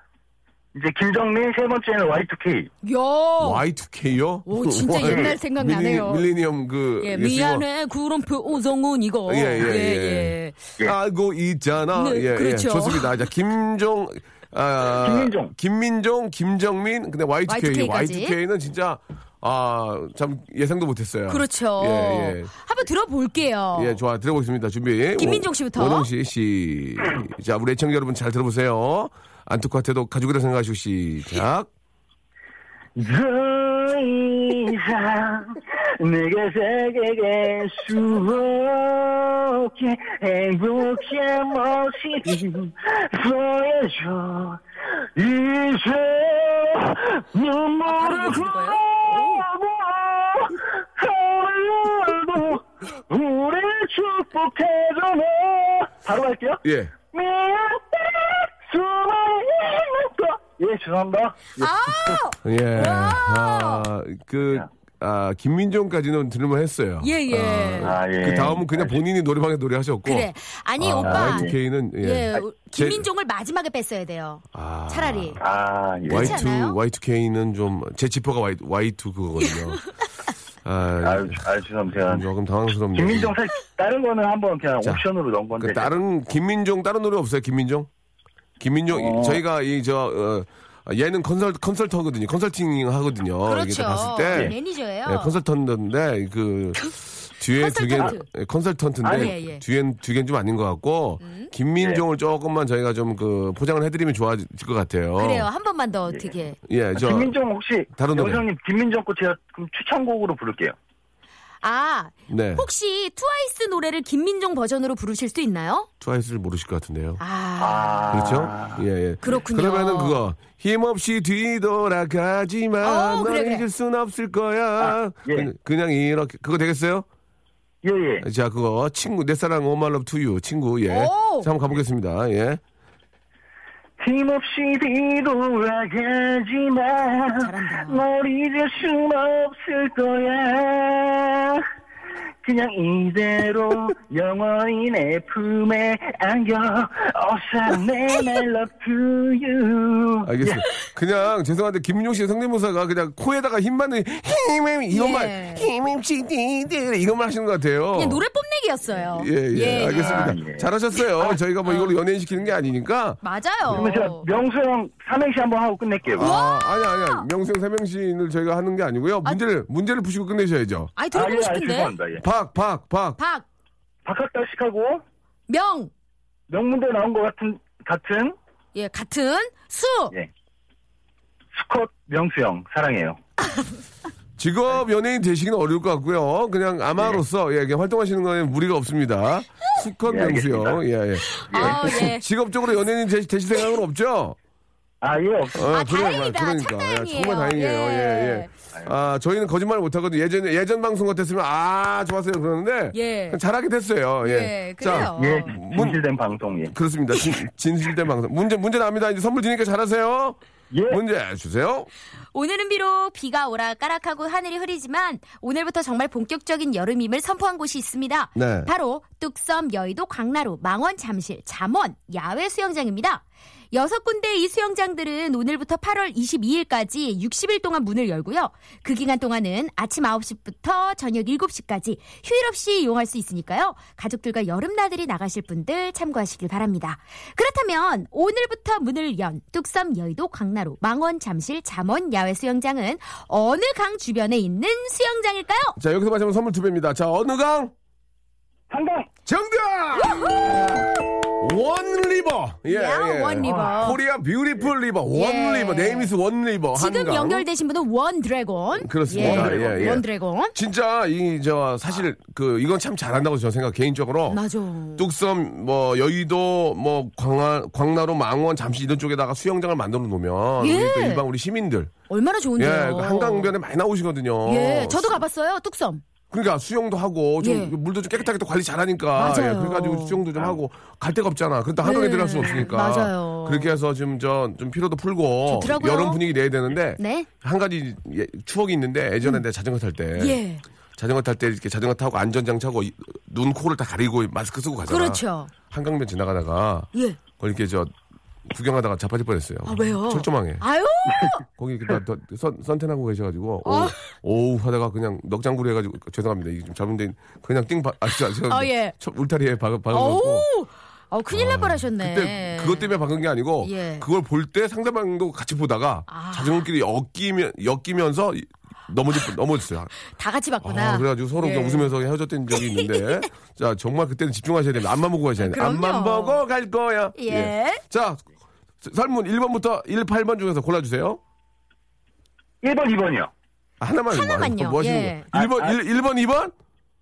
이제 김정민, 세 번째는 Y2K. 야 Y2K요? 오, 진짜 옛날 생각나네요. 밀레니엄 그. 예, 예. 미안해 구름표 오성훈 이거 예, 예, 예. 알고 있잖아. 네, 예, 예. 그렇죠. 좋습니다. 자, 김종, 아, 김민종. 김민종, 김정민, 근데 Y2K. Y2K 까지. Y2K는 진짜, 아, 참 예상도 못했어요. 그렇죠 예, 예. 한번 들어볼게요 예, 좋아. 들어보겠습니다. 준비. 김민종 씨부터. 원영 씨, 시. 자, 우리 애청자 여러분 잘 들어보세요. 안토카테도 가족이라 생각하시고 시작. 더 이상 내게 세계의 수없게 행복의 모습 보여줘. 이제 눈물을 흘리고 하늘도 우리 축복해줘네. 바로 갈게요. 예. 미안해 예 죄송합니다 예. 아, 그, 아, 김민종까지는 들을만 했어요. 예, 예. 아, 예. 그 다음은 그냥 본인이 노래방에 노래하셨고. 그래. 아니, 아, 오빠. Y2K는, 예. 예, 제- 김민종을 마지막에 뺐어야 돼요. 아. 차라리. 아, 예. 그렇지 않아요? Y2, Y2K는 좀, 제 지퍼가 Y, Y2 그거거든요. 아, 아유, 아유, 죄송합니다. 조금 당황스럽네요. 김민정 사 다른 거는 한번 그냥 자, 옵션으로 넣은 건데. 그 다른, 김민종, 다른 노래 없어요, 김민종? 김민종, 어. 저희가 이, 저, 어, 얘는 컨설, 컨설터거든요. 컨설팅 하거든요. 이게 그렇죠. 봤을 때. 매니저예요. 네, 컨설턴트인데 그 뒤에 두 개는 컨설턴트. 예, 컨설턴트인데 아, 예, 예. 뒤엔 두 개는 좀 아닌 것 같고 김민종을 조금만 저희가 좀 그 포장을 해드리면 좋아질 것 같아요. 그래요. 한 번만 더 어떻게. 예, 저 김민정 혹시 다른 노래. 영상님 김민정 거 제가 그럼 추천곡으로 부를게요. 아, 네 혹시 트와이스 노래를 김민종 버전으로 부르실 수 있나요? 트와이스를 모르실 것 같은데요. 아, 그렇죠? 예, 예. 그렇군요. 그러면은 그거 힘없이 뒤돌아가지만 어, 널 그래, 그래. 잊을 순 없을 거야. 아, 예. 그냥, 그냥 이렇게 그거 되겠어요? 예, 예. 자, 그거 친구 내 사랑 오말럽 투유 친구 예. 오. 자, 한번 가보겠습니다. 예. 힘없이 뒤돌아가지만. 널 잊을 순 없을 거야. 그냥 이대로 영원히 내 품에 안겨 내 my love to you. 알겠습니다. 그냥 죄송한데 김민종 씨의 성대모사가 그냥 코에다가 힘만 힘임 이것만 예. 힘임치 디디 이것만 하시는 것 같아요. 그냥 노래 뽐내기였어요. 예, 예, 알겠습니다. 아, 예. 잘하셨어요. 저희가 뭐 이걸로 연예인 시키는 게 아니니까. 맞아요. 그러면 제가 명수 형 삼행시 한번 하고 끝낼게요. 아, 아니, 아니, 명수형 세명신을 저희가 하는 게 아니고요. 문제를, 문제를 푸시고 끝내셔야죠. 아니, 아, 들어보고 예, 아, 싶은데. 죄송합니다. 예. 박, 박, 박. 박, 박학다식하고 명, 명문대 나온 것 같은 같은 예, 같은 수. 예. 스콧 명수형 사랑해요. 직업 연예인 되시기는 어려울 것 같고요. 그냥 아마로서, 예, 그냥 활동하시는 거에 무리가 없습니다. 수컷 예, 명수요. 예, 예. 아, 예. 직업적으로 연예인 되시, 되실 생각은 없죠? 아, 예, 없습니다. 어, 아, 그래요. 다행이다. 그러니까. 참 예, 다행이에요. 정말 다행이에요. 예, 예. 아, 저희는 거짓말 못 하거든요. 예전, 예전 방송 같았으면, 아, 좋았어요. 그러는데. 예. 잘하게 됐어요. 예. 예, 그래요. 예, 문- 진실된 방송, 예. 그렇습니다. 진, 진실된 방송. 문제, 문제 나옵니다. 이제 선물 드리니까 잘하세요. 예. 문제 주세요. 오늘은 비록 비가 오락가락하고 하늘이 흐리지만 오늘부터 정말 본격적인 여름임을 선포한 곳이 있습니다. 네. 바로 뚝섬, 여의도, 광나루, 망원, 잠실, 잠원 야외 수영장입니다. 여섯 군데 이 수영장들은 오늘부터 8월 22일까지 60일 동안 문을 열고요. 그 기간 동안은 아침 9시부터 저녁 7시까지 휴일 없이 이용할 수 있으니까요. 가족들과 여름 나들이 나가실 분들 참고하시길 바랍니다. 그렇다면 오늘부터 문을 연 뚝섬, 여의도, 광나루, 망원, 잠실, 잠원 야외 수영장은 어느 강 주변에 있는 수영장일까요? 자, 여기서 마치면 선물 두 배입니다. 자, 어느 강? 한강! 정답! 예, 야, 예. One river. Korea beautiful river. 예. One river. Name is one river. 지금 한강. 연결되신 분은 one dragon. 그렇습니다. 예, 예. one dragon. 진짜 이 저 사실 그 이건 참 잘한다고 저는 생각 개인적으로 맞아. 뚝섬 뭐 여의도 뭐 광화 광나루 망원 잠실 이런 쪽에다가 수영장을 만들어 놓으면 예. 우리 또 일반 우리 시민들 얼마나 예 좋은데요. 그 한강변에 많이 나오시거든요. 예, 저도 가봤어요. 뚝섬. 그러니까 수영도 하고 좀 예. 물도 좀 깨끗하게 또 관리 잘하니까. 예, 그래가지고 수영도 좀 하고 갈 데가 없잖아. 그런데 한강에 네. 들어갈 수 없으니까 맞아요. 그렇게 해서 지금 저 좀 피로도 풀고 좋더라고요. 여름 분위기 내야 되는데 네. 한 가지 예, 추억이 있는데 예전에 내가 자전거 탈때 예. 자전거 탈 때 이렇게 자전거 타고 안전장 차고 이- 눈 코를 다 가리고 마스크 쓰고 가잖아. 그렇죠. 한강변 지나가다가 예. 이렇게 저 구경하다가 자빠질 뻔했어요. 아, 왜요? 철조망에. 아유! 거기 이렇게 다- 다 선, 선탠하고 계셔가지고 어. 오우, 오우 하다가 그냥 넉장구리 해가지고 죄송합니다. 이게 좀 잘못된 그냥 띵 바, 아, 진짜 제가 아, 예. 첫 울타리에 박아 박아놓고 어우! 어, 큰일 날 뻔하셨네. 그때 그것 때문에 박은 게 아니고 예. 그걸 볼 때 상대방도 같이 보다가 아. 자전거끼리 엮이면 엮이면서 넘어지 넘어졌어요. 다 같이 봤구나. 아, 그래가지고 서로 예. 웃으면서 헤어졌던 적이 있는데 자 정말 그때는 집중하셔야 됩니다. 앞만 보고 가셔야 돼요. 앞만 보고 갈 거야. 예. 자 설문 1번부터 1, 8번 중에서 골라주세요. 1번, 2번이요. 하나만 하나만요. 뭐 하시는 예. 거야? 1번, 아, 1, 일번 2번?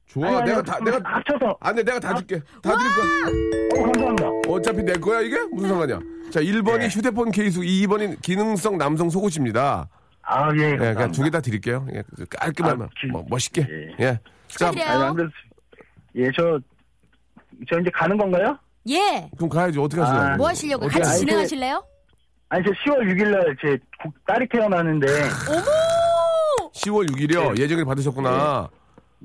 좋아. 아니, 아니, 내가 다, 내가, 합쳐서. 안 돼, 내가 다 줄게. 다 드릴 거야. 어, 감사합니다. 어차피 내 거야, 이게? 무슨 상관이야? 자, 1번이 네. 휴대폰 케이스, 2번이 기능성 남성 속옷입니다. 아, 예. 예, 그냥. 두 개 다 드릴게요. 예, 깔끔하면, 아, 기- 뭐, 멋있게. 예. 예. 자, 축하드려요. 아니, 안 그래도- 예, 저, 저 이제 가는 건가요? 예. 그럼 가야지. 어떻게 하시려고? 아, 뭐 하시려고? 어떻게 같이 알지? 진행하실래요? 아니, 저 10월 6일날 제 국- 딸이 태어나는데, 10월 6일이요. 예정일 받으셨구나.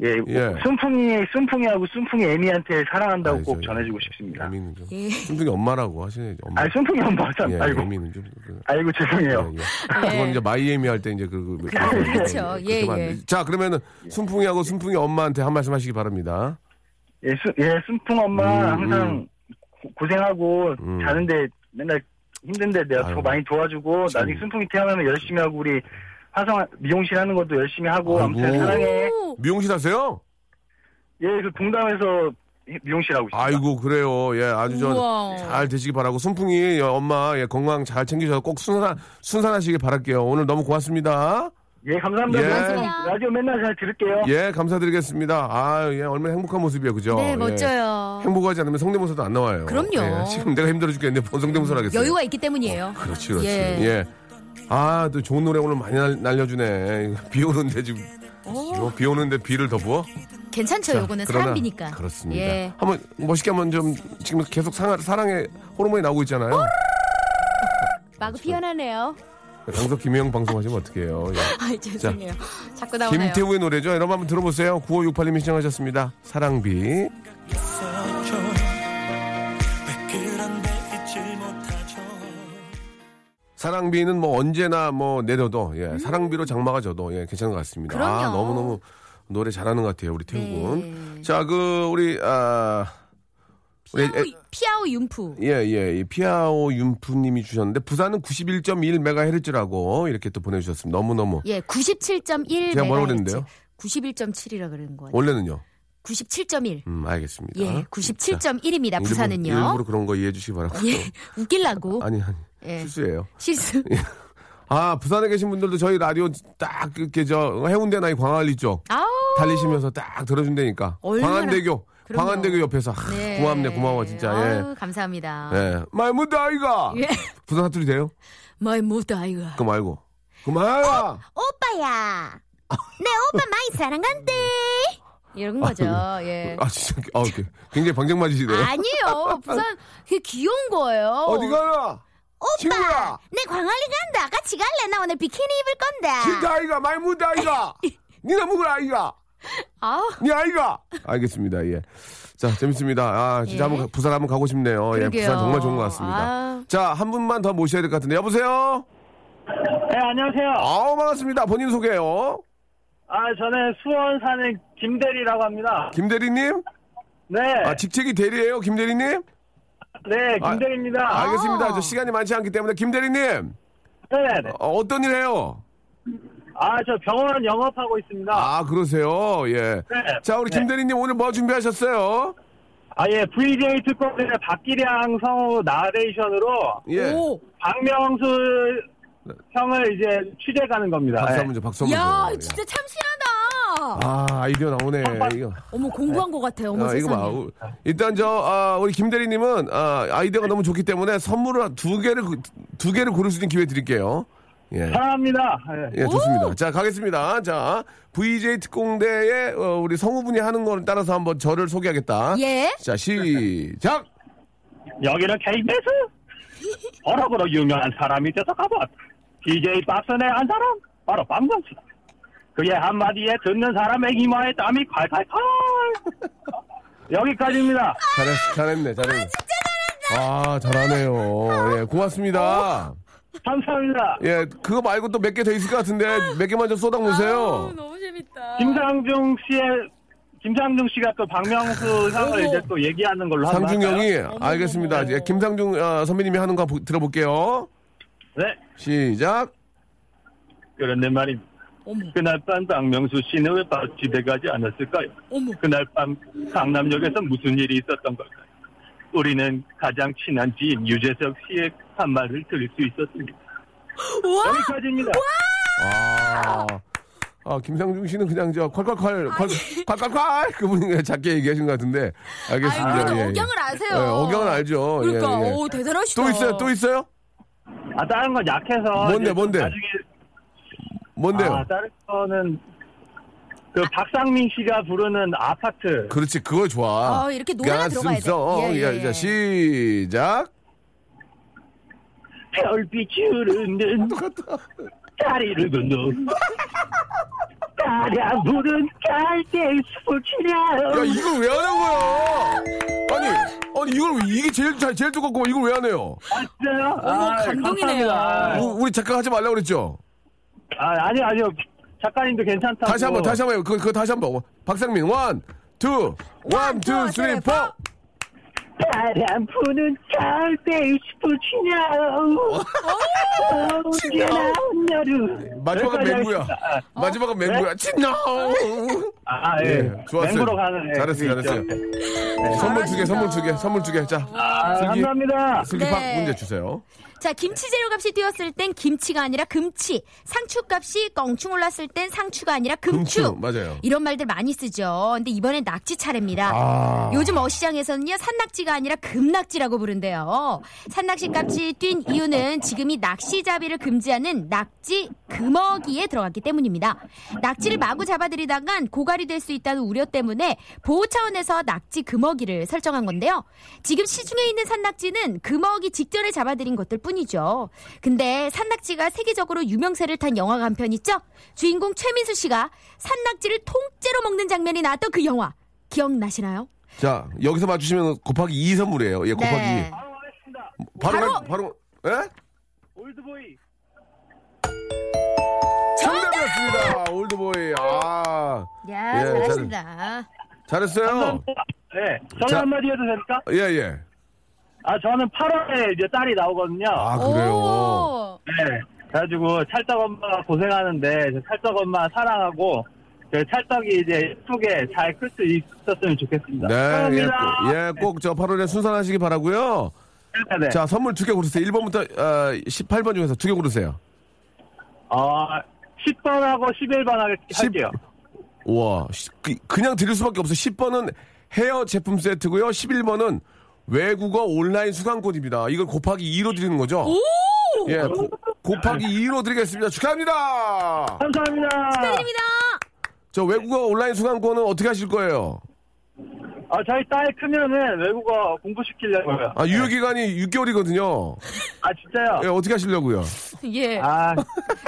예, 예. 순풍이, 순풍이하고 순풍이 애미한테 사랑한다고 아이, 꼭 저- 전해주고 싶습니다. 애미는 좀. 예. 순둥이 엄마라고 하시네. 엄마. 아니, 순풍이 엄마 참, 예, 아이고. 애미는 좀. 그- 아이고, 죄송해요. 예, 예. 그건 이제 마이애미 할 때 이제 그, 그, 그- 그렇죠. 예, 예. 만- 자, 그러면은 순풍이하고 순풍이 엄마한테 한 말씀 하시기 바랍니다. 예, 수, 예, 순풍 엄마 음, 항상 고, 생하고 음. 자는데 맨날 힘든데 내가 아유. 더 많이 도와주고 참. 나중에 순풍이 태어나면 열심히 하고 우리 화성 미용실 하는 것도 열심히 하고 아이고. 아무튼 사랑해. 미용실 하세요? 예, 그 동담에서 미용실 하고 있습니다. 아이고, 그래요. 예, 아주 우와. 저잘 되시기 바라고. 순풍이 어, 엄마 예, 건강 잘 챙기셔서 꼭 순산, 순산하시길 바랄게요. 오늘 너무 고맙습니다. 예, 감사합니다. 예. 라디오, 라디오 맨날 잘 들을게요. 예, 감사드리겠습니다. 아, 예, 얼마나 행복한 모습이에요. 그죠? 네, 예. 멋져요. 행복하지 않으면 성대모사도 안 나와요. 그럼요. 예, 지금 내가 힘들어 죽겠는데 뭔 성대모사를 하겠어요. 여유가 있기 때문이에요. 그렇지, 그렇지. 예. 예. 아, 또 좋은 노래 오늘 많이 날, 날려주네. 비 오는데 지금. 어, 비 오는데 비를 더 부어? 괜찮죠, 자, 요거는 그러나 사람비니까. 그렇습니다. 예. 한번 멋있게 한번 좀 지금 계속 상, 사랑의 호르몬이 나오고 있잖아요. 마구 피어나네요. 강석 김혜영 방송하시면 어떡해요. 예. 아, 죄송해요. 자꾸 나오나요? 김태우의 노래죠. 여러분 한번 들어보세요. 9568님이 신청하셨습니다. 사랑비. 사랑비는 뭐 언제나 뭐 내려도 예, 사랑비로 장마가 져도 예, 괜찮은 것 같습니다. 아, 음. 그럼요. 너무너무 노래 잘하는 것 같아요. 우리 군. 네. 자, 그 우리 아 우리 피아오, 에- 피아오 윤프. 예, 예, 이 피아오 윤프님이 주셨는데 부산은 91.1메가헤르츠라고 이렇게 또 보내주셨습니다. 너무너무. 예, 97.1 제가 뭐라고 그랬는데요? 91.7이라 그러는 거예요. 원래는요? 97.1. 음, 알겠습니다. 예, 97.1입니다. 일부- 부산은요. 일부러 그런 거 이해해 주시기 바라고. 예, 웃길라고. 아니, 아니. 예. 실수예요. 실수. 아, 부산에 계신 분들도 저희 라디오 딱 그렇게 저 해운대 나 이 광안리 쪽 아우. 달리시면서 딱 들어준다니까. 얼마나- 광안대교. 그럼요. 광안대교 옆에서. 아, 네. 고맙네, 고마워, 진짜. 예. 아우, 감사합니다. 예. 말못다, 아이가. 예. 부산 사투리 돼요? 말 못다 아이가. 그거 말고. 그만! 오빠야. 내 오빠 많이 사랑한대. 이런 거죠. 예. 아, 진짜. 아. 굉장히 방정 맞으시네요. 아니에요. 부산 그게 귀여운 거예요. 어디 가나? 친구야! 내 광안리 간다. 같이 갈래? 나 오늘 비키니 입을 건데. 진짜 아이가, 말못다, 아이가. 니나 먹을 아이가. 아우. 니 아이가. 알겠습니다. 예. 자, 재밌습니다. 아, 진짜 예. 한번 가- 부산 한번 가고 싶네요. 예, 그러게요. 부산 정말 좋은 것 같습니다. 아. 자, 한 분만 더 모셔야 될 것 같은데. 여보세요? 네, 안녕하세요. 아우, 반갑습니다. 본인 소개요. 아, 저는 수원 사는 김대리라고 합니다. 김대리님? 네, 아, 직책이 대리예요 김대리님? 네, 아, 김대리입니다. 알겠습니다. 저 시간이 많지 않기 때문에 김대리님. 네 네. 어, 어떤 일 해요? 아, 저 병원 영업하고 있습니다. 아, 그러세요. 예. 네. 자, 우리 네. 김대리님 오늘 뭐 준비하셨어요? 아, 예, VJ 특공대 박기량 성우 나레이션으로 예. 오. 박명수 형을 이제 취재 가는 겁니다. 박수 예. 한번 줘, 박수 한번 야, 줘. 진짜 참신하다. 아, 아이디어 나오네. 이거. 어머, 공부한 것 같아요. 어머, 아, 이거 세상에. 봐. 우- 일단 저 아, 우리 김대리님은 아, 아이디어가 너무 좋기 때문에 선물을 두 개를 고- 두 개를 고를 수 있는 기회 드릴게요. 예. 사랑합니다. 예. 예, 좋습니다. 자, 가겠습니다. 자, VJ 특공대에 어, 우리 성우분이 하는 거를 따라서 한번 저를 소개하겠다. 예. 자, 시작. 여기는 KBS 어록으로 유명한 사람이 돼서 가봤. DJ 박선의 한 사람 바로 박명수다. 그의 한마디에 듣는 사람의 이마에 땀이 콸콸콸. 여기까지입니다. 잘했, 잘했네, 잘했네. 아. 아, 잘하네요. 예, 고맙습니다. 감사합니다. 예, 그거 말고 또 몇 개 더 있을 것 같은데 몇 개만 좀 쏟아 놓으세요. 너무 재밌다. 김상중 씨의 김상중 씨가 또 박명수 형을 이제 또 얘기하는 걸로 상중형이? 알겠습니다. 이제 김상중 어, 선배님이 하는 거 보- 들어볼게요. 네. 시작. 그런데 말입니다. 그날 밤 박명수 씨는 왜 바- 집에 가지 않았을까요? 그날 밤 강남역에서 무슨 일이 있었던 걸까요? 우리는 가장 친한 지인 유재석 씨의 한 말을 들을 수 있었습니다. 여기까지입니다. 아, 아, 아, 김상중 씨는 그냥 저 콸콸콸, 콸- 콸콸콸 그분이 그냥 작게 얘기하신 것 같은데. 알겠습니다. 아이, 그래도 예, 예. 억양을 아세요. 예, 억양은 알죠. 예, 그러니까, 예. 오, 대단하시다. 또 있어요? 또 있어요? 아, 다른 건 약해서. 뭔데, 뭔데? 나중에. 뭔데요? 아, 다른 거는. 그 박상민 씨가 부르는 아파트. 그렇지, 그거 좋아. 어, 이렇게 노래가 들어가야 돼. 써. 예, 예, 야, 예. 자, 시작. 별빛 흐르는 다리를 건너 다량 부른 갈대 스포츠냐 야, 이걸 왜 하는 거야? 아니, 아니, 이걸, 왜- 이게 제일, 잘- 제일 두껍고, 이걸 왜 하네요? 진짜요? 어머, 감동이네요. 감사합니다. 우- 우리 작가 하지 말라 고 그랬죠? 아, 아니요, 아니요. 작가님도 괜찮다고. 다시 한 번, 다시 한 번, 그거, 그거 다시 한 번. 박상민, 원, 투, 원, 투, 쓰리, 포! 바람 부는 갈대 스포츠냐 언제나 여름 마지막은 맹구야. 마지막은 맹구야. 친나! 아, 예. 예, 좋았어요. 맹구로 가는 예, 잘했어요, 잘했어요. 네. 선물 두 개, 선물 두 개, 선물 두 개. 자, 아, 감사합니다. 슬기 네. 박 문제 주세요. 자, 김치 재료값이 뛰었을 땐 김치가 아니라 금치. 상추값이 껑충 올랐을 땐 상추가 아니라 금추. 금추, 맞아요. 이런 말들 많이 쓰죠. 근데 이번엔 낙지 차례입니다. 아. 요즘 어시장에서는요, 산낙지가 아니라 금낙지라고 부른대요. 산낙지 값이 뛴 이유는 지금이 낚시잡이를 금지하는 낙지 금어기에 들어갔기 때문입니다. 낙지를 마구 잡아들이다간 고갈이 될 수 있다는 우려 때문에 보호 차원에서 낙지 금어기를 설정한 건데요. 지금 시중에 있는 산낙지는 금어기 직전에 잡아들인 것들 뿐이죠. 근데 산낙지가 세계적으로 유명세를 탄 영화가 한 편 있죠? 주인공 최민수 씨가 산낙지를 통째로 먹는 장면이 나왔던 그 영화. 기억나시나요? 자, 여기서 맞추시면 곱하기 2 선물이에요. 예, 곱하기 네. 2. 바로, 바로- 가- 바로, 예? 올드보이. 정답이었습니다. 올드보이. 아, 야, 예, 잘하신다. 잘 했어요. 네. 저는 자. 한마디 해도 됩니까? 예, 예. 아, 저는 8월에 이제 딸이 나오거든요. 아, 그래요. 오. 네. 그래가지고 찰떡 엄마가 고생하는데 저 찰떡 엄마 사랑하고 저 찰떡이 이제 예쁘게 잘 클 수 있었으면 좋겠습니다. 네, 예, 감사합니다. 꼭- 예, 꼭 저 8월에 순산하시기 바라고요 네. 자, 선물 두 개 고르세요. 1번부터 어, 18번 중에서 두 개 고르세요. 어, 10번하고 11번 하게 할게요. 우와, 시- 그, 그냥 드릴 수밖에 없어. 10번은 헤어 제품 세트고요. 11번은 외국어 온라인 수강권입니다. 이걸 곱하기 2로 드리는 거죠? 예, 고, 곱하기 2로 드리겠습니다. 축하합니다. 감사합니다. 축하드립니다. 저 외국어 온라인 수강권은 어떻게 하실 거예요? 어, 저희 딸 크면은 외국어 공부시키려고요. 아, 유효 기간이 6개월이거든요. 아, 진짜요? 예, 어떻게 하시려고요? 예. 아,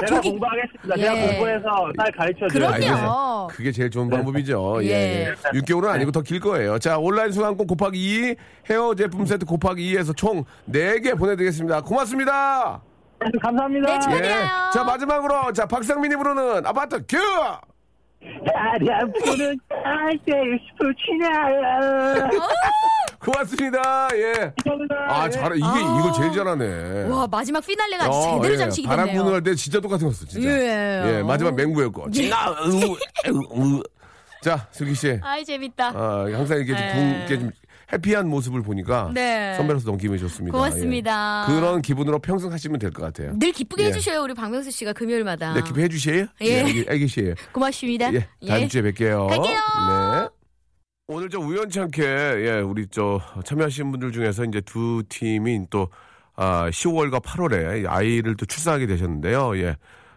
제가 저기- 공부하겠습니다. 예. 제가 공부해서 딸 가르쳐줘요. 그럼요. 알겠어요. 그게 제일 좋은 방법이죠. 예. 예. 예. 6개월은 아니고 더 길 거예요. 자, 온라인 수강권 곱하기 2, 헤어 제품 세트 곱하기 2에서 총 4개 보내드리겠습니다. 고맙습니다. 감사합니다. 네, 축하드려요. 자, 마지막으로, 자, 박상민이 부르는 아파트 큐! 다리 아프는 갈대 스포츠냐. 고맙습니다. 예. 아, 잘해. 이게, 이걸 제일 잘하네. 와, 마지막 피날레가 아주 어, 제대로 예. 장식이 바람 됐네요. 부는 할 때 진짜 똑같은 거였어, 진짜. 예. 예, 마지막 맹구였고. 진짜, 으, 으, 으. 자, 슬기 씨. 아이, 재밌다. 아, 항상 이렇게 좀, 네. 분- 이렇게 좀 해피한 모습을 보니까 네. 선배로서 너무 기분이 좋습니다. 고맙습니다. 예. 그런 기분으로 평생 하시면 될 것 같아요. 늘 기쁘게 예. 해주셔요, 우리 박명수 씨가 금요일마다. 네, 기분 해주세요. 예. 애기, 애기 씨. 고맙습니다. 예, 다음 주에 뵐게요. 갈게요. 네. 오늘 저 우연찮게 예, 우리 저 참여하신 분들 중에서 이제 두 팀이 또 아, 10월과 8월에 아이를 또 출산하게 되셨는데요. 예.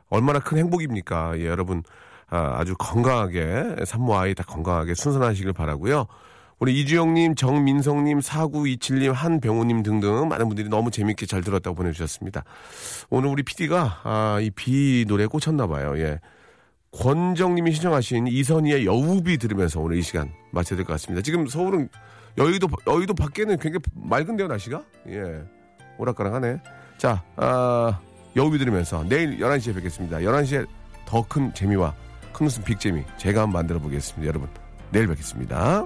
얼마나 큰 행복입니까? 예, 여러분 아, 아주 건강하게 산모 아이 다 건강하게 순산하시길 바라고요. 우리 이주영님, 정민성님, 4927님, 한병호님 등등 많은 분들이 너무 재밌게 잘 들었다고 보내주셨습니다. 오늘 우리 PD가 아, 이 비 노래에 꽂혔나 봐요. 예. 권정님이 신청하신 이선희의 여우비 들으면서 오늘 이 시간 마쳐야 될 것 같습니다. 지금 서울은 여의도 여의도 밖에는 굉장히 맑은데요 날씨가 예 오락가락하네. 자 아, 여우비 들으면서 내일 11시에 뵙겠습니다. 11시에 더 큰 재미와 큰 웃음 빅재미 제가 한번 만들어 보겠습니다. 여러분 내일 뵙겠습니다.